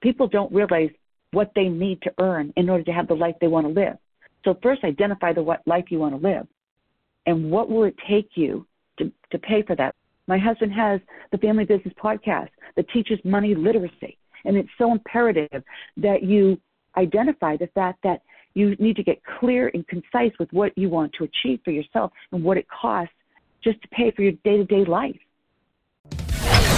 people don't realize what they need to earn in order to have the life they want to live. So first identify the what life you want to live and what will it take you to, to pay for that. My husband has the Family Business Podcast that teaches money literacy. And it's so imperative that you identify the fact that you need to get clear and concise with what you want to achieve for yourself and what it costs just to pay for your day to day life.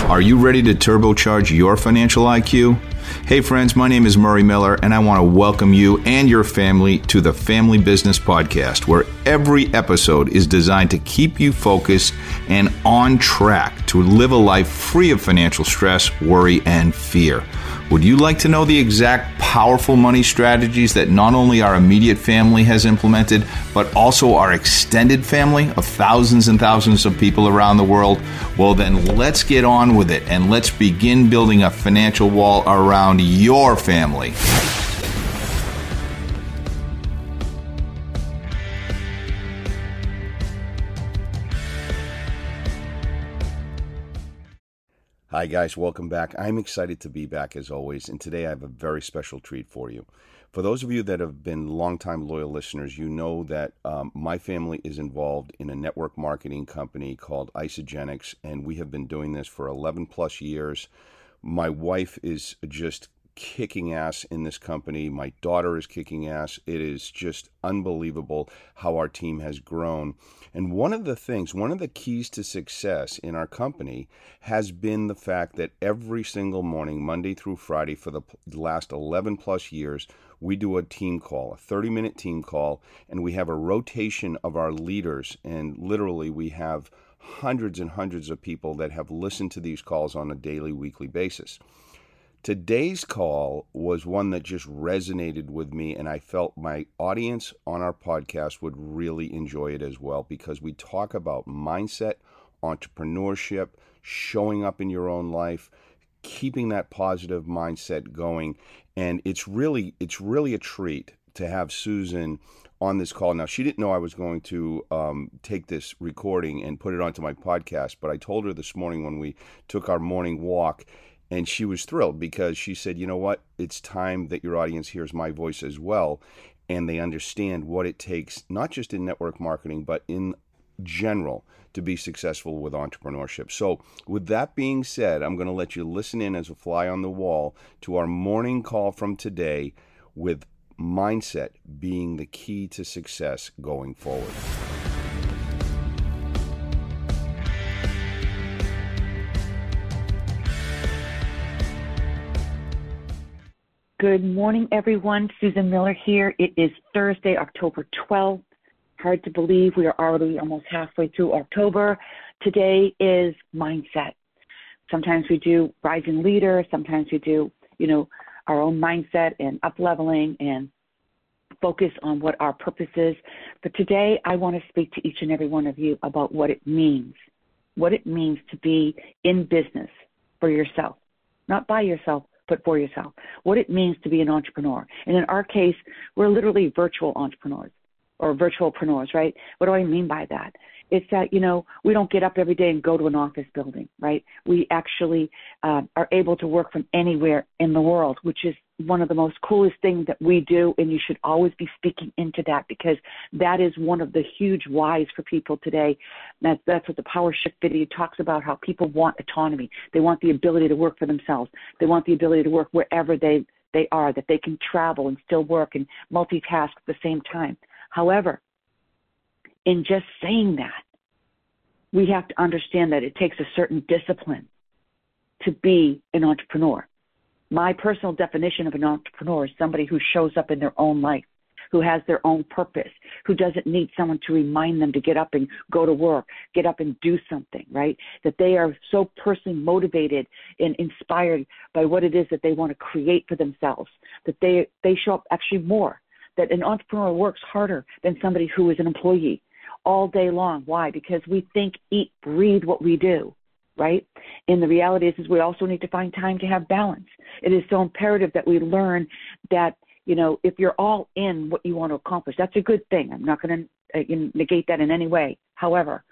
Are you ready to turbocharge your financial IQ? Hey, friends, my name is Murray Miller, and I want to welcome you and your family to the Family Business Podcast, where every episode is designed to keep you focused and on track to live a life free of financial stress, worry, and fear. Would you like to know the exact powerful money strategies that not only our immediate family has implemented, but also our extended family of thousands and thousands of people around the world? Well, then let's get on with it and let's begin building a financial wall around your family. Hi, guys, welcome back. I'm excited to be back as always, and today I have a very special treat for you. For those of you that have been longtime loyal listeners, you know that um, my family is involved in a network marketing company called Isagenix, and we have been doing this for 11 plus years. My wife is just kicking ass in this company. My daughter is kicking ass. It is just unbelievable how our team has grown. And one of the things, one of the keys to success in our company has been the fact that every single morning, Monday through Friday, for the last 11 plus years, we do a team call, a 30 minute team call, and we have a rotation of our leaders. And literally, we have hundreds and hundreds of people that have listened to these calls on a daily, weekly basis. Today's call was one that just resonated with me, and I felt my audience on our podcast would really enjoy it as well because we talk about mindset, entrepreneurship, showing up in your own life, keeping that positive mindset going, and it's really it's really a treat to have Susan on this call. Now, she didn't know I was going to um, take this recording and put it onto my podcast, but I told her this morning when we took our morning walk and she was thrilled because she said, you know what? It's time that your audience hears my voice as well. And they understand what it takes, not just in network marketing, but in general to be successful with entrepreneurship. So, with that being said, I'm going to let you listen in as a fly on the wall to our morning call from today with mindset being the key to success going forward. Good morning, everyone. Susan Miller here. It is Thursday, October 12th. Hard to believe we are already almost halfway through October. Today is mindset. Sometimes we do rising leader. Sometimes we do, you know, our own mindset and up leveling and focus on what our purpose is. But today I want to speak to each and every one of you about what it means, what it means to be in business for yourself, not by yourself, but for yourself, what it means to be an entrepreneur. And in our case, we're literally virtual entrepreneurs or virtualpreneurs, right? What do I mean by that? It's that, you know, we don't get up every day and go to an office building, right? We actually uh, are able to work from anywhere in the world, which is one of the most coolest things that we do. And you should always be speaking into that because that is one of the huge whys for people today. That, that's what the Power Shift video talks about how people want autonomy. They want the ability to work for themselves. They want the ability to work wherever they, they are, that they can travel and still work and multitask at the same time. However, in just saying that, we have to understand that it takes a certain discipline to be an entrepreneur. My personal definition of an entrepreneur is somebody who shows up in their own life, who has their own purpose, who doesn't need someone to remind them to get up and go to work, get up and do something, right? That they are so personally motivated and inspired by what it is that they want to create for themselves, that they, they show up actually more that an entrepreneur works harder than somebody who is an employee all day long. Why? Because we think, eat, breathe what we do, right? And the reality is, is we also need to find time to have balance. It is so imperative that we learn that, you know, if you're all in what you want to accomplish, that's a good thing. I'm not going to uh, negate that in any way. However,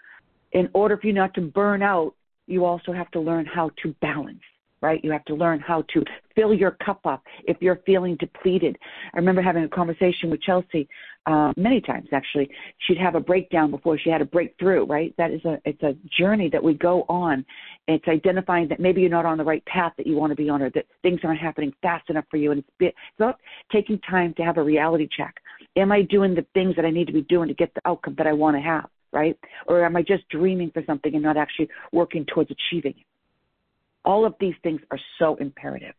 in order for you not to burn out, you also have to learn how to balance. Right? You have to learn how to fill your cup up if you're feeling depleted. I remember having a conversation with Chelsea uh, many times. Actually, she'd have a breakdown before she had a breakthrough. Right? That is a it's a journey that we go on. It's identifying that maybe you're not on the right path that you want to be on, or that things aren't happening fast enough for you. And it's, it's about taking time to have a reality check. Am I doing the things that I need to be doing to get the outcome that I want to have? Right? Or am I just dreaming for something and not actually working towards achieving it? All of these things are so imperative.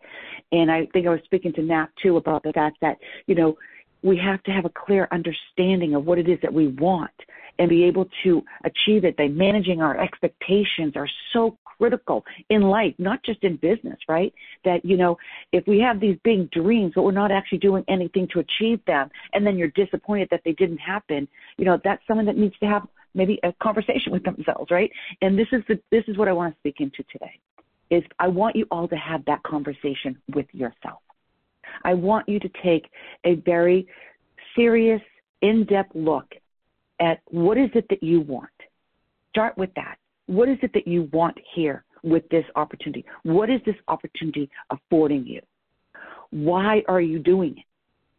And I think I was speaking to Nat too about the fact that, you know, we have to have a clear understanding of what it is that we want and be able to achieve it by managing our expectations are so critical in life, not just in business, right? That, you know, if we have these big dreams, but we're not actually doing anything to achieve them, and then you're disappointed that they didn't happen, you know, that's someone that needs to have maybe a conversation with themselves, right? And this is the this is what I want to speak into today is I want you all to have that conversation with yourself. I want you to take a very serious, in depth look at what is it that you want. Start with that. What is it that you want here with this opportunity? What is this opportunity affording you? Why are you doing it?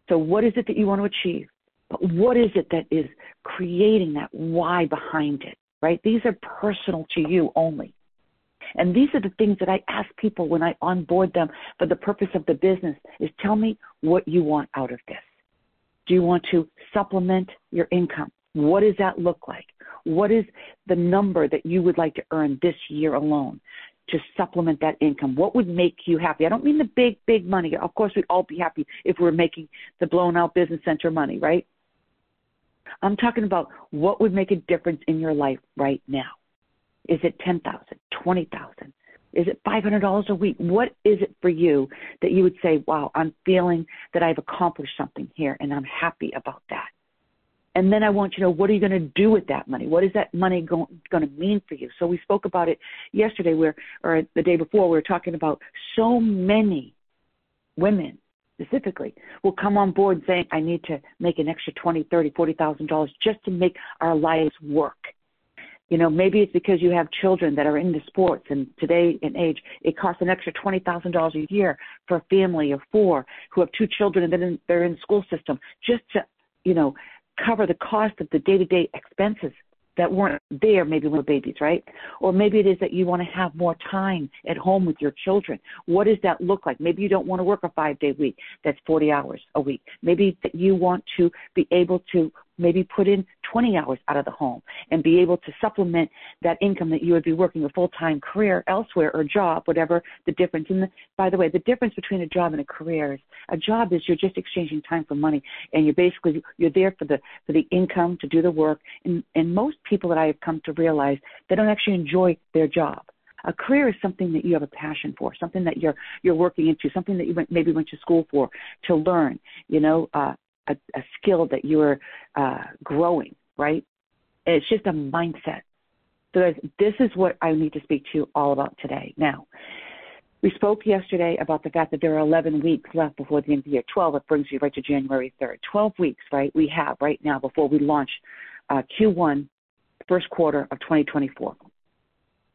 So, what is it that you want to achieve? But what is it that is creating that why behind it, right? These are personal to you only. And these are the things that I ask people when I onboard them for the purpose of the business is tell me what you want out of this. Do you want to supplement your income? What does that look like? What is the number that you would like to earn this year alone to supplement that income? What would make you happy? I don't mean the big, big money. Of course, we'd all be happy if we're making the blown out business center money, right? I'm talking about what would make a difference in your life right now. Is it ten thousand, twenty thousand? Is it five hundred dollars a week? What is it for you that you would say, "Wow, I'm feeling that I've accomplished something here, and I'm happy about that." And then I want you to know what are you going to do with that money? What is that money go, going to mean for you? So we spoke about it yesterday, where or the day before, we were talking about so many women specifically will come on board saying, "I need to make an extra twenty, thirty, forty thousand dollars just to make our lives work." You know, maybe it's because you have children that are into sports, and today in age, it costs an extra twenty thousand dollars a year for a family of four who have two children and then they're in school system just to, you know, cover the cost of the day-to-day expenses that weren't there maybe when babies, right? Or maybe it is that you want to have more time at home with your children. What does that look like? Maybe you don't want to work a five day week that's 40 hours a week. Maybe that you want to be able to maybe put in 20 hours out of the home and be able to supplement that income that you would be working a full-time career elsewhere or job, whatever the difference. And the, by the way, the difference between a job and a career is a job is you're just exchanging time for money, and you're basically you're there for the for the income to do the work. And and most people that I have come to realize they don't actually enjoy their job. A career is something that you have a passion for, something that you're you're working into, something that you went, maybe went to school for to learn. You know, uh, a, a skill that you're uh, growing, right? It's just a mindset. So this is what I need to speak to you all about today. Now, we spoke yesterday about the fact that there are 11 weeks left before the end of the year. 12, it brings you right to January 3rd. 12 weeks, right, we have right now before we launch uh, Q1, first quarter of 2024.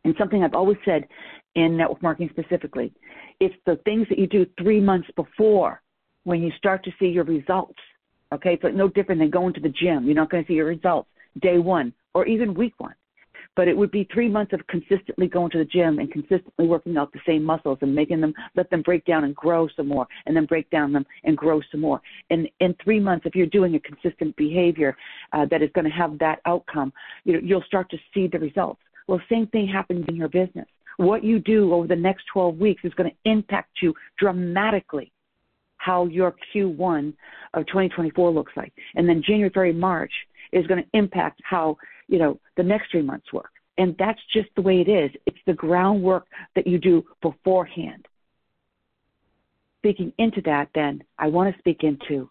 And something I've always said in network marketing specifically, it's the things that you do three months before when you start to see your results Okay, it's like no different than going to the gym. You're not going to see your results day one or even week one. But it would be three months of consistently going to the gym and consistently working out the same muscles and making them let them break down and grow some more, and then break down them and grow some more. And in three months, if you're doing a consistent behavior uh, that is going to have that outcome, you know, you'll start to see the results. Well, same thing happens in your business. What you do over the next 12 weeks is going to impact you dramatically how your Q1 of 2024 looks like. And then January, February, March is going to impact how, you know, the next three months work. And that's just the way it is. It's the groundwork that you do beforehand. Speaking into that, then, I want to speak into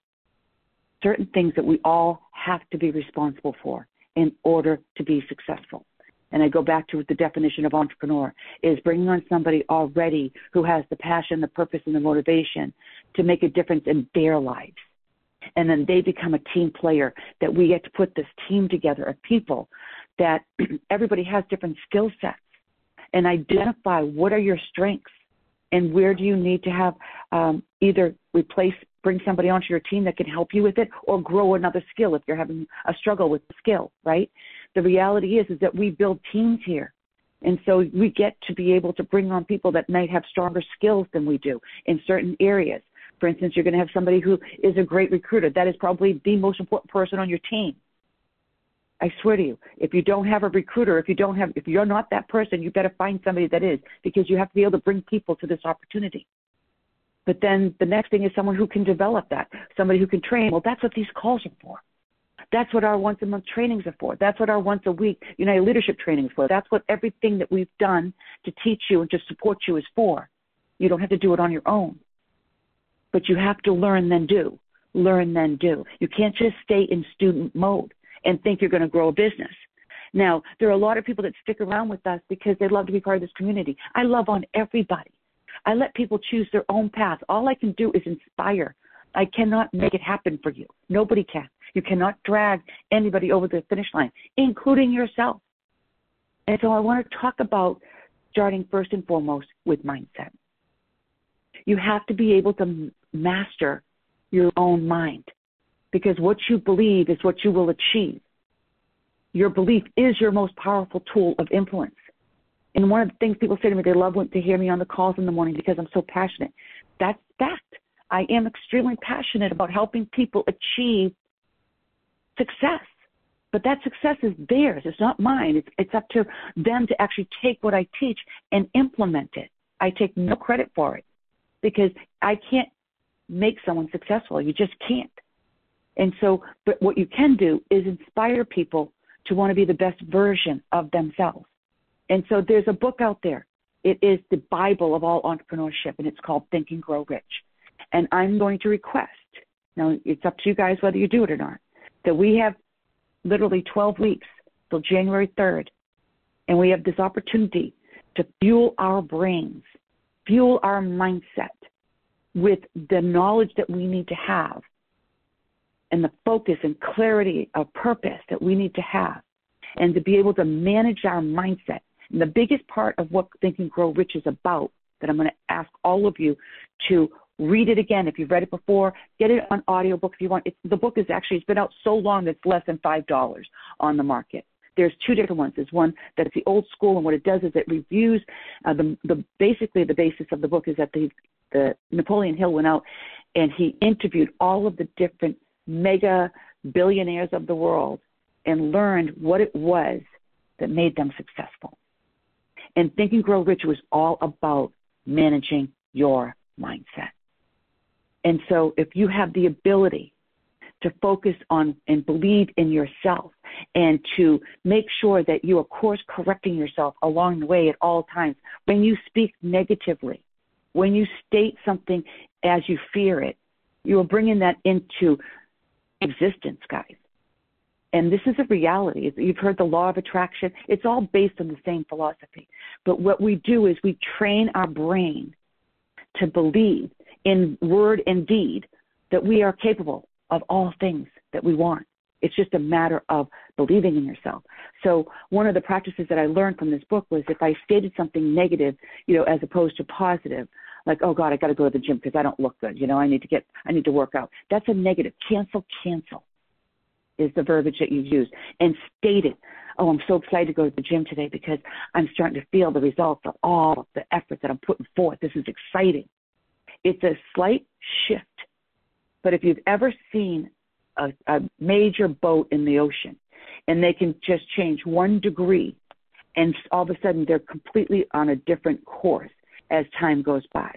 certain things that we all have to be responsible for in order to be successful and I go back to the definition of entrepreneur, is bringing on somebody already who has the passion, the purpose, and the motivation to make a difference in their lives. And then they become a team player that we get to put this team together of people that everybody has different skill sets and identify what are your strengths and where do you need to have um, either replace, bring somebody onto your team that can help you with it, or grow another skill if you're having a struggle with the skill, right? The reality is is that we build teams here. And so we get to be able to bring on people that might have stronger skills than we do in certain areas. For instance, you're going to have somebody who is a great recruiter. That is probably the most important person on your team. I swear to you, if you don't have a recruiter, if you don't have, if you're not that person, you better find somebody that is, because you have to be able to bring people to this opportunity. But then the next thing is someone who can develop that, somebody who can train. Well, that's what these calls are for. That's what our once a month trainings are for. That's what our once a week United Leadership trainings for. That's what everything that we've done to teach you and to support you is for. You don't have to do it on your own. But you have to learn then do. Learn then do. You can't just stay in student mode and think you're going to grow a business. Now, there are a lot of people that stick around with us because they love to be part of this community. I love on everybody. I let people choose their own path. All I can do is inspire. I cannot make it happen for you. Nobody can. You cannot drag anybody over the finish line, including yourself. And so I want to talk about starting first and foremost with mindset. You have to be able to master your own mind because what you believe is what you will achieve. Your belief is your most powerful tool of influence. And one of the things people say to me, they love to hear me on the calls in the morning because I'm so passionate. That's fact. I am extremely passionate about helping people achieve success. But that success is theirs. It's not mine. It's, it's up to them to actually take what I teach and implement it. I take no credit for it because I can't make someone successful. You just can't. And so, but what you can do is inspire people to want to be the best version of themselves. And so there's a book out there. It is the Bible of all entrepreneurship, and it's called Think and Grow Rich. And I'm going to request, now it's up to you guys whether you do it or not, that we have literally 12 weeks till January 3rd, and we have this opportunity to fuel our brains, fuel our mindset with the knowledge that we need to have and the focus and clarity of purpose that we need to have and to be able to manage our mindset. And the biggest part of what Think and Grow Rich is about that I'm going to ask all of you to read it again if you've read it before get it on audiobook if you want it's, the book is actually it's been out so long that it's less than five dollars on the market there's two different ones there's one that's the old school and what it does is it reviews uh, the, the basically the basis of the book is that the the napoleon hill went out and he interviewed all of the different mega billionaires of the world and learned what it was that made them successful. And Think and Grow Rich was all about managing your mindset. And so if you have the ability to focus on and believe in yourself and to make sure that you are course correcting yourself along the way at all times, when you speak negatively, when you state something as you fear it, you are bringing that into existence, guys. And this is a reality. You've heard the law of attraction. It's all based on the same philosophy. But what we do is we train our brain to believe in word and deed that we are capable of all things that we want. It's just a matter of believing in yourself. So one of the practices that I learned from this book was if I stated something negative, you know, as opposed to positive, like, oh God, I got to go to the gym because I don't look good. You know, I need to get, I need to work out. That's a negative. Cancel, cancel is the verbiage that you use. And state it. Oh, I'm so excited to go to the gym today because I'm starting to feel the results of all the effort that I'm putting forth. This is exciting. It's a slight shift. But if you've ever seen a, a major boat in the ocean and they can just change one degree and all of a sudden they're completely on a different course as time goes by.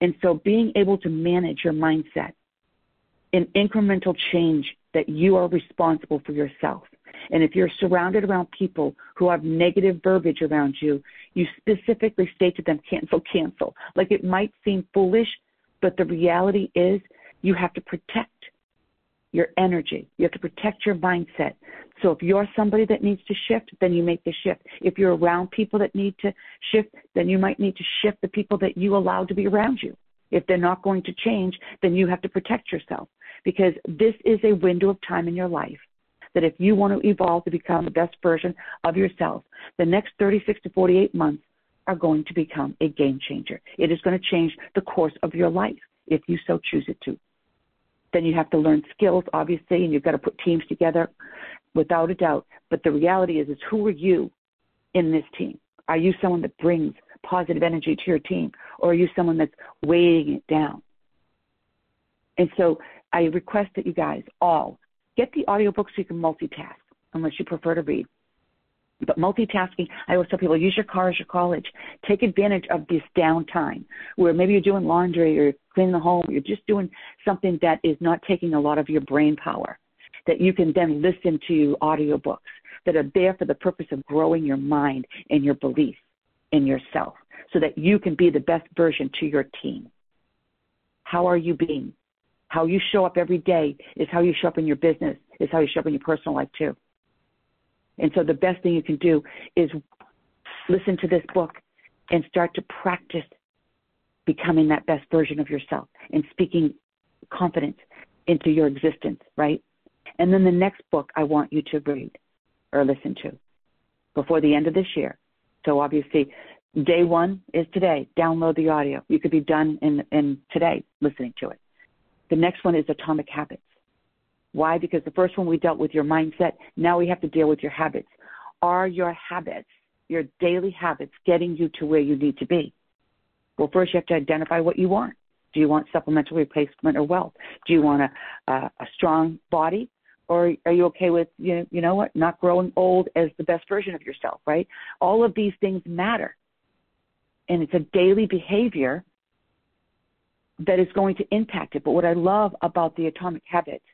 And so being able to manage your mindset in incremental change that you are responsible for yourself. And if you're surrounded around people who have negative verbiage around you, you specifically state to them, cancel, cancel. Like it might seem foolish, but the reality is you have to protect your energy. You have to protect your mindset. So if you're somebody that needs to shift, then you make the shift. If you're around people that need to shift, then you might need to shift the people that you allow to be around you. If they're not going to change, then you have to protect yourself because this is a window of time in your life that if you want to evolve to become the best version of yourself, the next 36 to 48 months are going to become a game changer. It is going to change the course of your life if you so choose it to. Then you have to learn skills, obviously, and you've got to put teams together without a doubt. But the reality is, is who are you in this team? Are you someone that brings positive energy to your team, or are you someone that's weighing it down? And so I request that you guys all get the audiobook so you can multitask, unless you prefer to read. But multitasking, I always tell people, use your car as your college. Take advantage of this downtime where maybe you're doing laundry or cleaning the home, you're just doing something that is not taking a lot of your brain power. That you can then listen to audiobooks that are there for the purpose of growing your mind and your belief in yourself so that you can be the best version to your team. How are you being? How you show up every day is how you show up in your business, is how you show up in your personal life too. And so the best thing you can do is listen to this book and start to practice becoming that best version of yourself and speaking confidence into your existence, right? And then the next book I want you to read or listen to before the end of this year. So obviously, day one is today. Download the audio. You could be done in, in today listening to it. The next one is Atomic Habits. Why? Because the first one we dealt with your mindset. Now we have to deal with your habits. Are your habits, your daily habits, getting you to where you need to be? Well, first you have to identify what you want. Do you want supplemental replacement or wealth? Do you want a, a, a strong body? Or are you okay with, you know, you know what, not growing old as the best version of yourself, right? All of these things matter. And it's a daily behavior that is going to impact it. But what I love about the atomic habits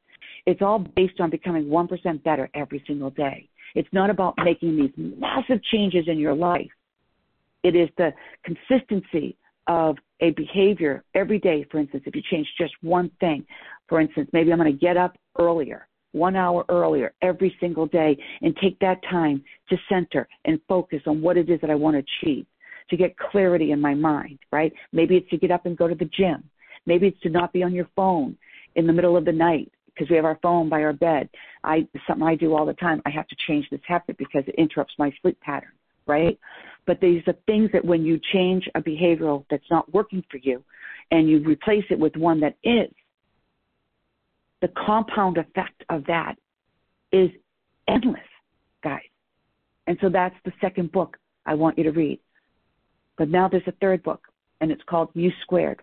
it's all based on becoming 1% better every single day. It's not about making these massive changes in your life. It is the consistency of a behavior every day. For instance, if you change just one thing, for instance, maybe I'm going to get up earlier, one hour earlier every single day, and take that time to center and focus on what it is that I want to achieve, to get clarity in my mind, right? Maybe it's to get up and go to the gym. Maybe it's to not be on your phone in the middle of the night because we have our phone by our bed. I something I do all the time. I have to change this habit because it interrupts my sleep pattern, right? But these are things that when you change a behavioral that's not working for you, and you replace it with one that is, the compound effect of that is endless, guys. And so that's the second book I want you to read. But now there's a third book, and it's called U Squared.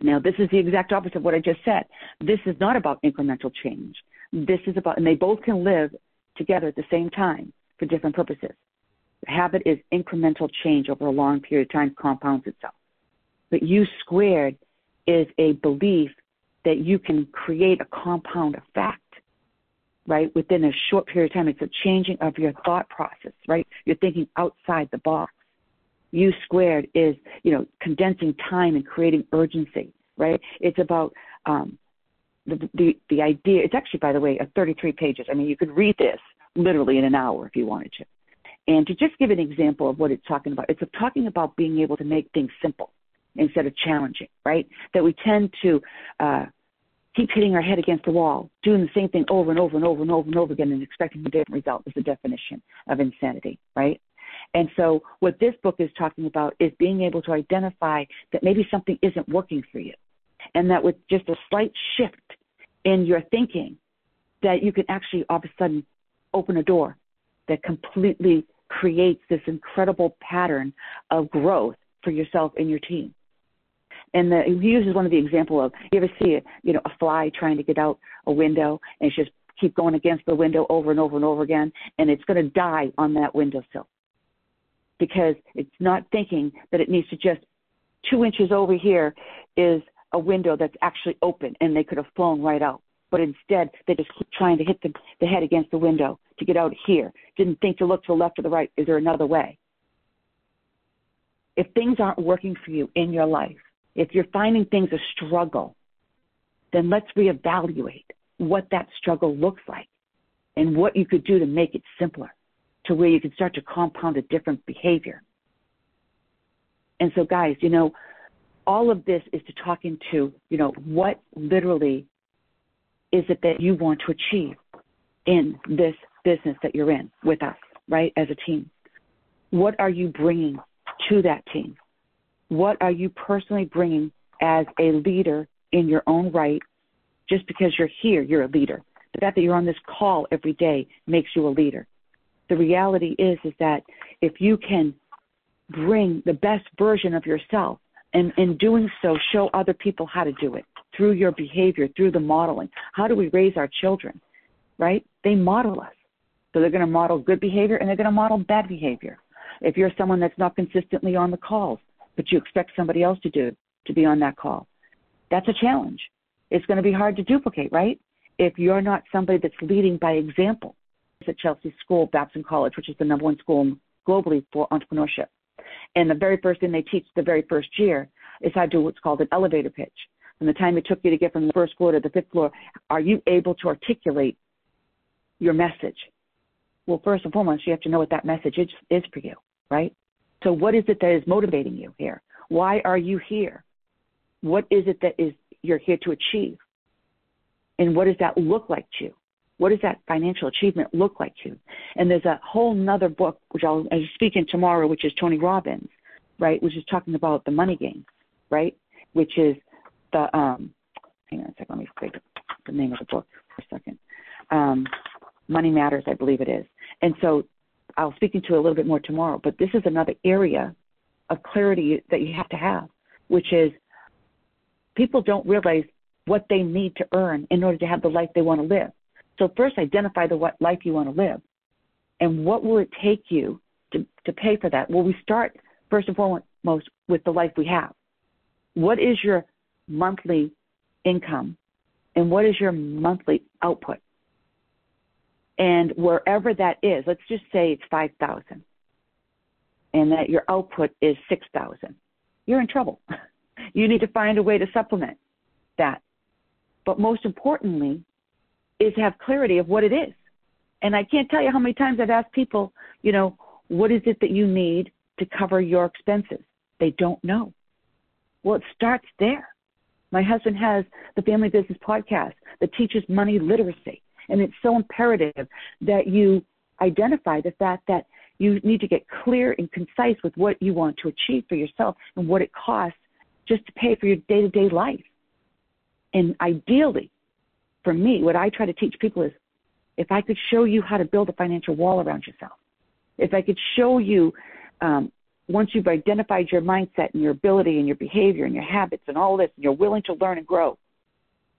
Now, this is the exact opposite of what I just said. This is not about incremental change. This is about, and they both can live together at the same time for different purposes. Habit is incremental change over a long period of time compounds itself. But U squared is a belief that you can create a compound effect, right? Within a short period of time, it's a changing of your thought process, right? You're thinking outside the box. U squared is, you know, condensing time and creating urgency, right? It's about um, the, the, the idea. It's actually, by the way, a 33 pages. I mean, you could read this literally in an hour if you wanted to. And to just give an example of what it's talking about, it's talking about being able to make things simple instead of challenging, right? That we tend to uh, keep hitting our head against the wall, doing the same thing over and over and over and over and over again and expecting a different result is the definition of insanity, right? And so, what this book is talking about is being able to identify that maybe something isn't working for you, and that with just a slight shift in your thinking, that you can actually all of a sudden open a door that completely creates this incredible pattern of growth for yourself and your team. And the, he uses one of the example of you ever see a you know a fly trying to get out a window and it's just keep going against the window over and over and over again, and it's going to die on that windowsill because it's not thinking that it needs to just two inches over here is a window that's actually open and they could have flown right out. But instead, they just keep trying to hit the, the head against the window to get out here. Didn't think to look to the left or the right. Is there another way? If things aren't working for you in your life, if you're finding things a struggle, then let's reevaluate what that struggle looks like and what you could do to make it simpler to where you can start to compound a different behavior. And so, guys, you know, all of this is to talk into, you know, what literally is it that you want to achieve in this business that you're in with us, right, as a team? What are you bringing to that team? What are you personally bringing as a leader in your own right? Just because you're here, you're a leader. The fact that you're on this call every day makes you a leader. The reality is, is that if you can bring the best version of yourself and in doing so show other people how to do it through your behavior, through the modeling. How do we raise our children? Right? They model us. So they're going to model good behavior and they're going to model bad behavior. If you're someone that's not consistently on the calls, but you expect somebody else to do to be on that call, that's a challenge. It's going to be hard to duplicate, right? If you're not somebody that's leading by example. At Chelsea School, Babson College, which is the number one school globally for entrepreneurship. And the very first thing they teach the very first year is how to do what's called an elevator pitch. From the time it took you to get from the first floor to the fifth floor, are you able to articulate your message? Well, first and foremost, you have to know what that message is, is for you, right? So, what is it that is motivating you here? Why are you here? What is it that is you're here to achieve? And what does that look like to you? What does that financial achievement look like to you? And there's a whole nother book, which I'll, I'll speak in tomorrow, which is Tony Robbins, right? Which is talking about the money game, right? Which is the, um, hang on a second, let me think the name of the book for a second. Um, money Matters, I believe it is. And so I'll speak into it a little bit more tomorrow, but this is another area of clarity that you have to have, which is people don't realize what they need to earn in order to have the life they want to live. So first identify the what life you want to live. And what will it take you to, to pay for that? Well, we start first and foremost with the life we have. What is your monthly income and what is your monthly output? And wherever that is, let's just say it's 5,000 and that your output is 6,000. You're in trouble. you need to find a way to supplement that. But most importantly, is have clarity of what it is. And I can't tell you how many times I've asked people, you know, what is it that you need to cover your expenses? They don't know. Well, it starts there. My husband has the Family Business Podcast that teaches money literacy. And it's so imperative that you identify the fact that you need to get clear and concise with what you want to achieve for yourself and what it costs just to pay for your day to day life. And ideally, for me, what I try to teach people is if I could show you how to build a financial wall around yourself, if I could show you, um, once you've identified your mindset and your ability and your behavior and your habits and all this, and you're willing to learn and grow,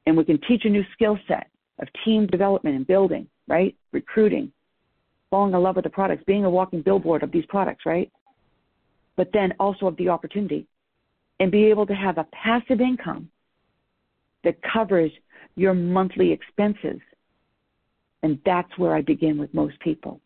and we can teach a new skill set of team development and building, right? Recruiting, falling in love with the products, being a walking billboard of these products, right? But then also of the opportunity and be able to have a passive income that covers your monthly expenses. And that's where I begin with most people.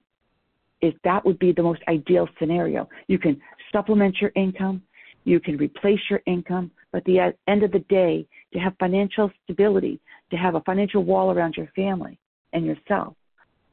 Is that would be the most ideal scenario. You can supplement your income, you can replace your income, but at the end of the day, to have financial stability, to have a financial wall around your family and yourself,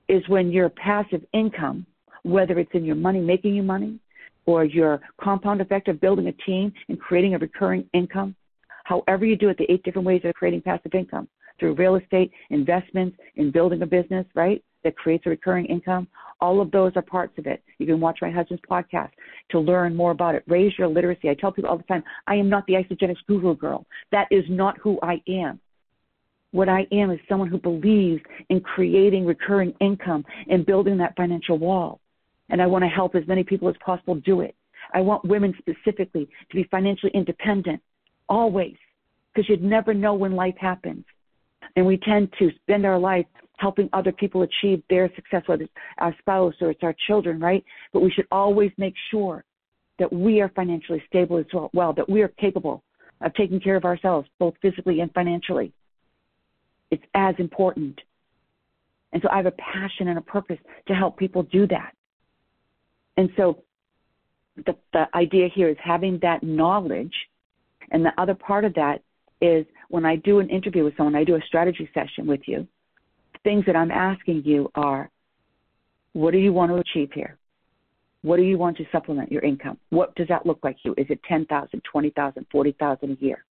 is when your passive income, whether it's in your money making you money or your compound effect of building a team and creating a recurring income, however you do it, the eight different ways of creating passive income, through real estate, investments, in building a business, right? That creates a recurring income. All of those are parts of it. You can watch my husband's podcast to learn more about it. Raise your literacy. I tell people all the time, I am not the Isagenix guru girl. That is not who I am. What I am is someone who believes in creating recurring income and building that financial wall. And I want to help as many people as possible do it. I want women specifically to be financially independent, always, because you'd never know when life happens. And we tend to spend our life helping other people achieve their success, whether it's our spouse or it's our children, right? But we should always make sure that we are financially stable as well, that we are capable of taking care of ourselves, both physically and financially. It's as important. And so I have a passion and a purpose to help people do that. And so the, the idea here is having that knowledge. And the other part of that is when I do an interview with someone, I do a strategy session with you. Things that I'm asking you are, what do you want to achieve here? What do you want to supplement your income? What does that look like you? Is it 10,000, 20,000, 40,000 a year?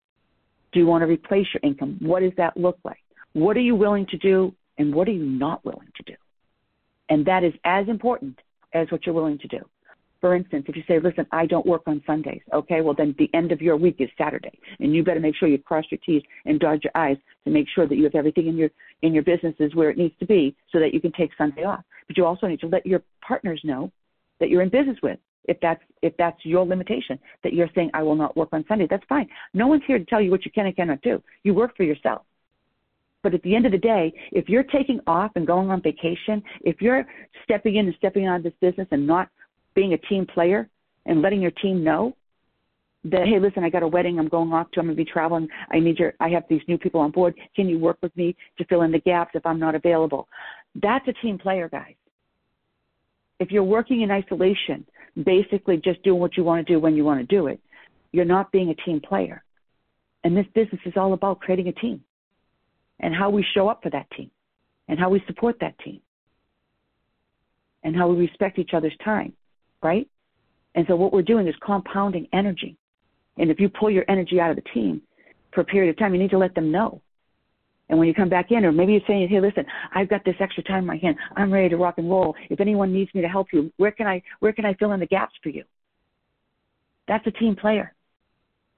Do you want to replace your income? What does that look like? What are you willing to do and what are you not willing to do? And that is as important as what you're willing to do. For instance, if you say, listen, I don't work on Sundays, okay, well, then the end of your week is Saturday. And you better make sure you cross your T's and dodge your I's to make sure that you have everything in your, in your businesses where it needs to be so that you can take Sunday off. But you also need to let your partners know that you're in business with. If that's if that's your limitation, that you're saying I will not work on Sunday, that's fine. No one's here to tell you what you can and cannot do. You work for yourself. But at the end of the day, if you're taking off and going on vacation, if you're stepping in and stepping out of this business and not being a team player and letting your team know that hey listen i got a wedding i'm going off to i'm going to be traveling i need your i have these new people on board can you work with me to fill in the gaps if i'm not available? That's a team player guys. If you're working in isolation basically just doing what you want to do when you want to do it you're not being a team player. And this business is all about creating a team and how we show up for that team and how we support that team and how we respect each other's time right? And so what we're doing is compounding energy. And if you pull your energy out of the team for a period of time, you need to let them know. And when you come back in, or maybe you're saying, "Hey, listen, I've got this extra time in my hand. I'm ready to rock and roll. If anyone needs me to help you, where can I where can I fill in the gaps for you?" That's a team player.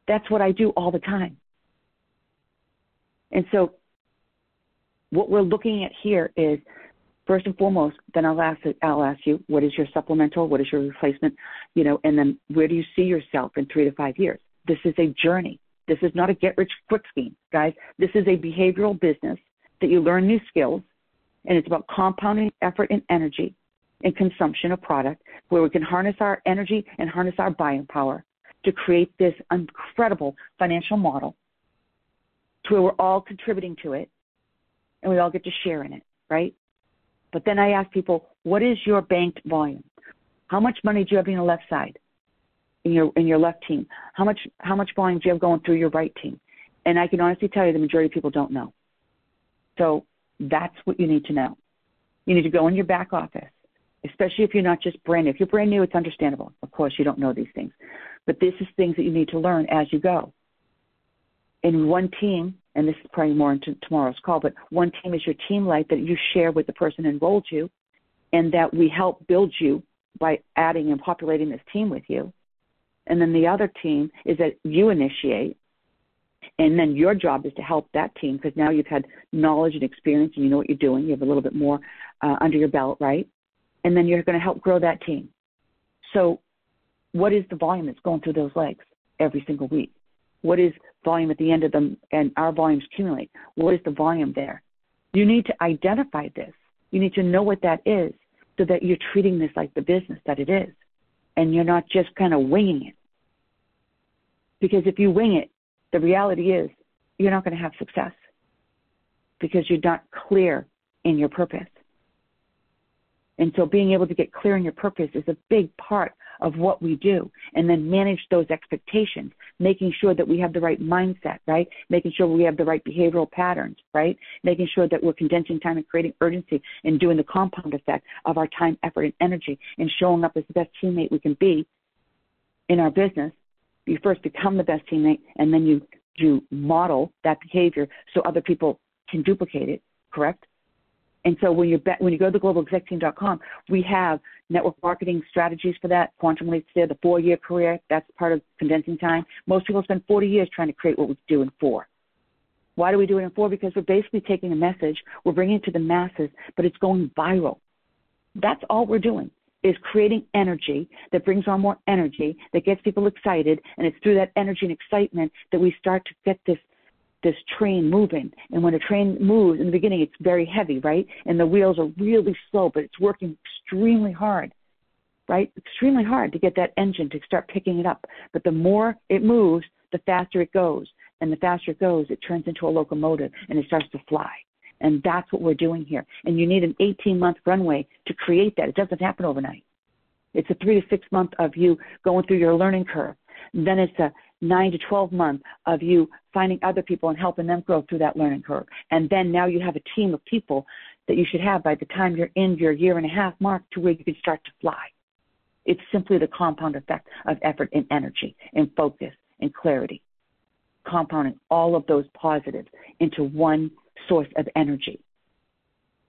That's what I do all the time. And so, what we're looking at here is first and foremost, then I'll ask I'll ask you what is your supplemental, what is your replacement, you know, and then where do you see yourself in three to five years? This is a journey. This is not a get rich quick scheme, guys. This is a behavioral business that you learn new skills, and it's about compounding effort and energy and consumption of product where we can harness our energy and harness our buying power to create this incredible financial model to where we're all contributing to it and we all get to share in it, right? But then I ask people, what is your banked volume? How much money do you have in your left side, in your in your left team? How much how much volume do you have going through your right team? And I can honestly tell you, the majority of people don't know. So that's what you need to know. You need to go in your back office, especially if you're not just brand new. If you're brand new, it's understandable. Of course, you don't know these things, but this is things that you need to learn as you go. In one team, and this is probably more into tomorrow's call, but one team is your team life that you share with the person enrolled you, and that we help build you by adding and populating this team with you. And then the other team is that you initiate, and then your job is to help that team because now you've had knowledge and experience and you know what you're doing. You have a little bit more uh, under your belt, right? And then you're going to help grow that team. So, what is the volume that's going through those legs every single week? What is volume at the end of them and our volumes accumulate? What is the volume there? You need to identify this. You need to know what that is so that you're treating this like the business that it is and you're not just kind of winging it. Because if you wing it, the reality is you're not going to have success because you're not clear in your purpose. And so being able to get clear in your purpose is a big part of what we do and then manage those expectations, making sure that we have the right mindset, right? Making sure we have the right behavioral patterns, right? Making sure that we're condensing time and creating urgency and doing the compound effect of our time, effort, and energy and showing up as the best teammate we can be in our business. You first become the best teammate and then you, you model that behavior so other people can duplicate it, correct? And so when you when you go to globalexecteam.com, we have network marketing strategies for that. Quantum Leaps there, the four-year career. That's part of condensing time. Most people spend 40 years trying to create what we do in four. Why do we do it in four? Because we're basically taking a message, we're bringing it to the masses, but it's going viral. That's all we're doing is creating energy that brings on more energy, that gets people excited, and it's through that energy and excitement that we start to get this this train moving. And when a train moves in the beginning, it's very heavy, right? And the wheels are really slow, but it's working extremely hard, right? Extremely hard to get that engine to start picking it up. But the more it moves, the faster it goes. And the faster it goes, it turns into a locomotive and it starts to fly. And that's what we're doing here. And you need an 18 month runway to create that. It doesn't happen overnight. It's a three to six month of you going through your learning curve. Then it's a nine to 12 months of you finding other people and helping them grow through that learning curve. And then now you have a team of people that you should have by the time you're in your year and a half mark to where you can start to fly. It's simply the compound effect of effort and energy and focus and clarity, compounding all of those positives into one source of energy.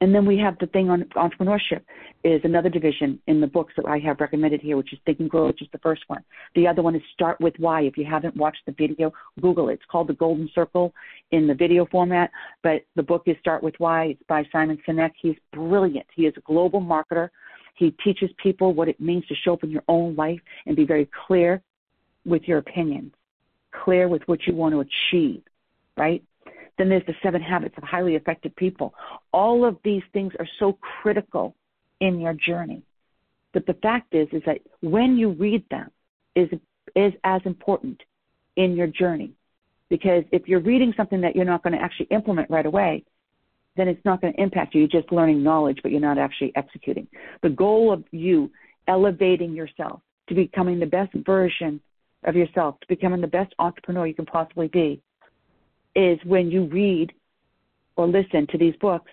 And then we have the thing on entrepreneurship is another division in the books that I have recommended here, which is Think and Grow, which is the first one. The other one is Start with Why. If you haven't watched the video, Google it. It's called The Golden Circle in the video format, but the book is Start with Why. It's by Simon Sinek. He's brilliant. He is a global marketer. He teaches people what it means to show up in your own life and be very clear with your opinions, clear with what you want to achieve, right? Then there's the seven habits of highly effective people. All of these things are so critical in your journey. But the fact is, is that when you read them is, is as important in your journey. Because if you're reading something that you're not going to actually implement right away, then it's not going to impact you. You're just learning knowledge, but you're not actually executing. The goal of you elevating yourself to becoming the best version of yourself, to becoming the best entrepreneur you can possibly be, is when you read or listen to these books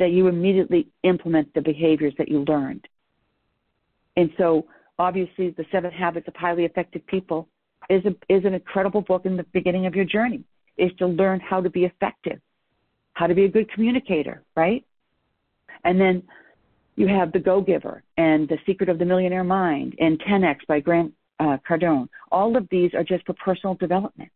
that you immediately implement the behaviors that you learned. And so, obviously, The Seven Habits of Highly Effective People is, a, is an incredible book in the beginning of your journey, is to learn how to be effective, how to be a good communicator, right? And then you have The Go Giver and The Secret of the Millionaire Mind and 10X by Grant uh, Cardone. All of these are just for personal development.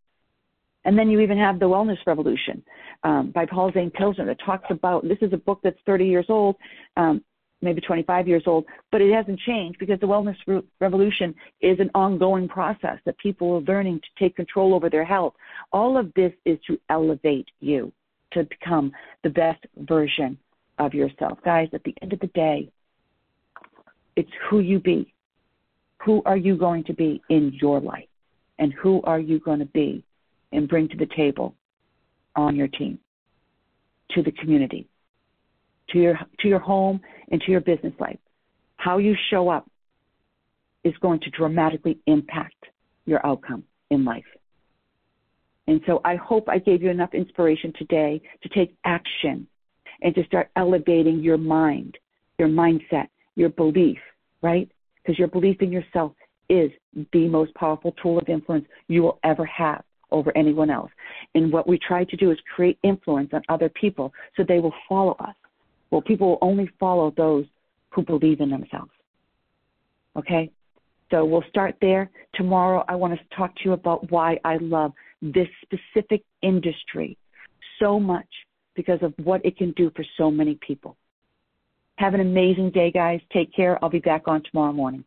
And then you even have The Wellness Revolution um, by Paul Zane Pilzer that talks about this is a book that's 30 years old, um, maybe 25 years old, but it hasn't changed because the Wellness Re- Revolution is an ongoing process that people are learning to take control over their health. All of this is to elevate you to become the best version of yourself. Guys, at the end of the day, it's who you be. Who are you going to be in your life? And who are you going to be and bring to the table on your team, to the community, to your to your home and to your business life. How you show up is going to dramatically impact your outcome in life. And so I hope I gave you enough inspiration today to take action and to start elevating your mind, your mindset, your belief, right? Because your belief in yourself is the most powerful tool of influence you will ever have over anyone else. And what we try to do is create influence on other people so they will follow us. Well, people will only follow those who believe in themselves. Okay? So we'll start there. Tomorrow, I want to talk to you about why I love this specific industry so much because of what it can do for so many people. Have an amazing day, guys. Take care. I'll be back on tomorrow morning.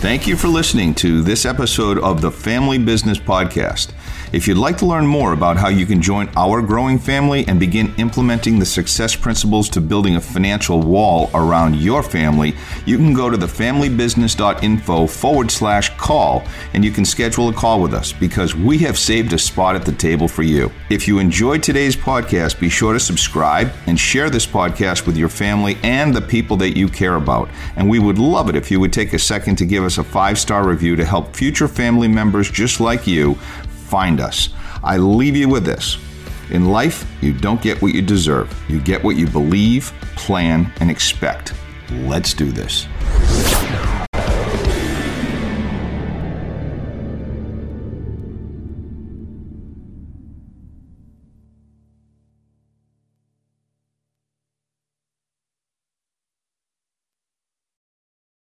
Thank you for listening to this episode of the Family Business Podcast. If you'd like to learn more about how you can join our growing family and begin implementing the success principles to building a financial wall around your family, you can go to thefamilybusiness.info forward slash call and you can schedule a call with us because we have saved a spot at the table for you. If you enjoyed today's podcast, be sure to subscribe and share this podcast with your family and the people that you care about. And we would love it if you would take a second to give us a five star review to help future family members just like you find us. I leave you with this. In life, you don't get what you deserve. You get what you believe, plan, and expect. Let's do this.